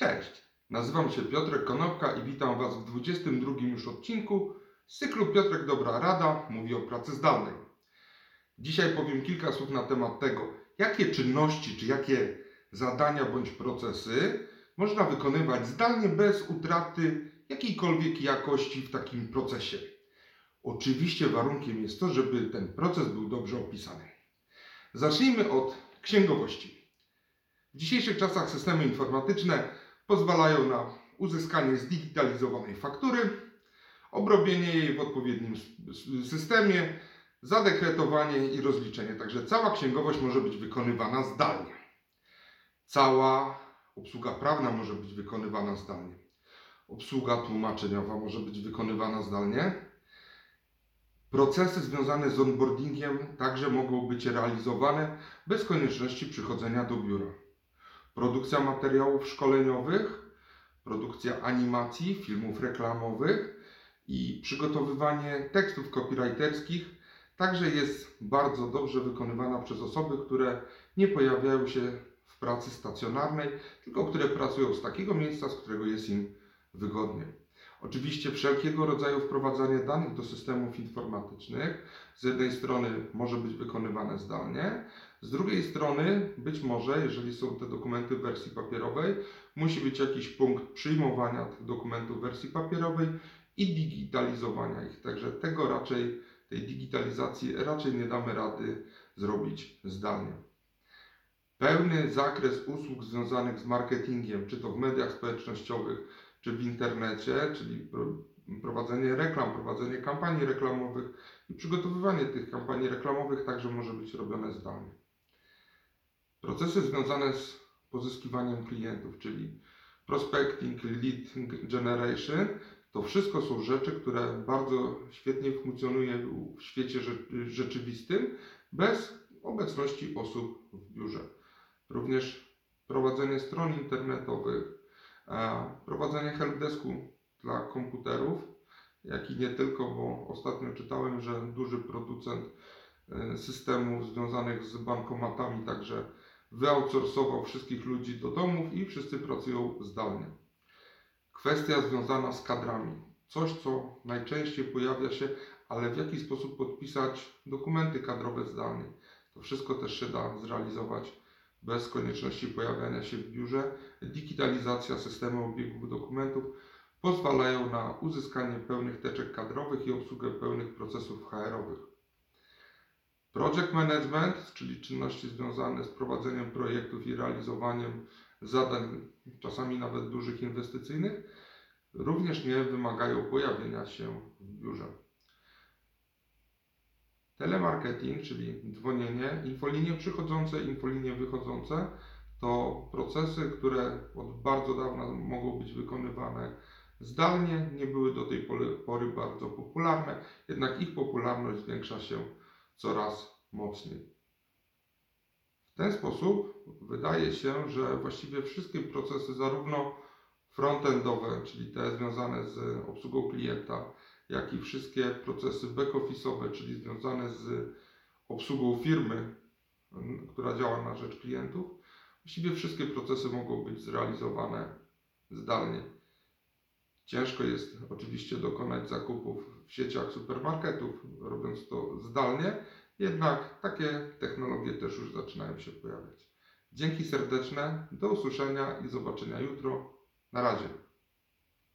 Cześć, nazywam się Piotrek Konopka i witam Was w 22 już odcinku z cyklu Piotrek Dobra Rada mówi o pracy zdalnej. Dzisiaj powiem kilka słów na temat tego, jakie czynności czy jakie zadania bądź procesy można wykonywać zdalnie bez utraty jakiejkolwiek jakości w takim procesie. Oczywiście warunkiem jest to, żeby ten proces był dobrze opisany. Zacznijmy od księgowości. W dzisiejszych czasach systemy informatyczne pozwalają na uzyskanie zdigitalizowanej faktury, obrobienie jej w odpowiednim systemie, zadekretowanie i rozliczenie. Także cała księgowość może być wykonywana zdalnie. Cała obsługa prawna może być wykonywana zdalnie. Obsługa tłumaczeniowa może być wykonywana zdalnie. Procesy związane z onboardingiem także mogą być realizowane bez konieczności przychodzenia do biura produkcja materiałów szkoleniowych, produkcja animacji, filmów reklamowych i przygotowywanie tekstów copywriterskich także jest bardzo dobrze wykonywana przez osoby, które nie pojawiają się w pracy stacjonarnej, tylko które pracują z takiego miejsca, z którego jest im wygodnie. Oczywiście wszelkiego rodzaju wprowadzanie danych do systemów informatycznych z jednej strony może być wykonywane zdalnie, z drugiej strony, być może, jeżeli są te dokumenty w wersji papierowej, musi być jakiś punkt przyjmowania tych dokumentów w wersji papierowej i digitalizowania ich. Także tego raczej, tej digitalizacji raczej nie damy rady zrobić zdalnie. Pełny zakres usług związanych z marketingiem, czy to w mediach społecznościowych, czy w internecie, czyli pro- prowadzenie reklam, prowadzenie kampanii reklamowych i przygotowywanie tych kampanii reklamowych także może być robione zdalnie. Procesy związane z pozyskiwaniem klientów, czyli prospecting, lead generation, to wszystko są rzeczy, które bardzo świetnie funkcjonują w świecie rze- rzeczywistym bez obecności osób w biurze. Również prowadzenie stron internetowych, prowadzenie helpdesku dla komputerów, jak i nie tylko, bo ostatnio czytałem, że duży producent e, systemów związanych z bankomatami także wyoutsourcował wszystkich ludzi do domów i wszyscy pracują zdalnie. Kwestia związana z kadrami. Coś, co najczęściej pojawia się, ale w jaki sposób podpisać dokumenty kadrowe zdalnie. To wszystko też się da zrealizować bez konieczności pojawiania się w biurze. Digitalizacja systemu obiegów dokumentów pozwalają na uzyskanie pełnych teczek kadrowych i obsługę pełnych procesów HR-owych. Project management, czyli czynności związane z prowadzeniem projektów i realizowaniem zadań, czasami nawet dużych inwestycyjnych, również nie wymagają pojawienia się w biurze. Telemarketing, czyli dzwonienie, infolinie przychodzące, infolinie wychodzące, to procesy, które od bardzo dawna mogą być wykonywane zdalnie, nie były do tej pory, bardzo popularne, jednak ich popularność zwiększa się coraz mocniej. W ten sposób wydaje się, że właściwie wszystkie procesy, zarówno frontendowe, czyli te związane z obsługą klienta, jak i wszystkie procesy back-office'owe, czyli związane z obsługą firmy, która działa na rzecz klientów, właściwie wszystkie procesy mogą być zrealizowane zdalnie. Ciężko jest oczywiście dokonać zakupów w sieciach supermarketów, robiąc to zdalnie, jednak takie technologie też już zaczynają się pojawiać. Dzięki serdeczne, do usłyszenia i zobaczenia jutro. Na razie.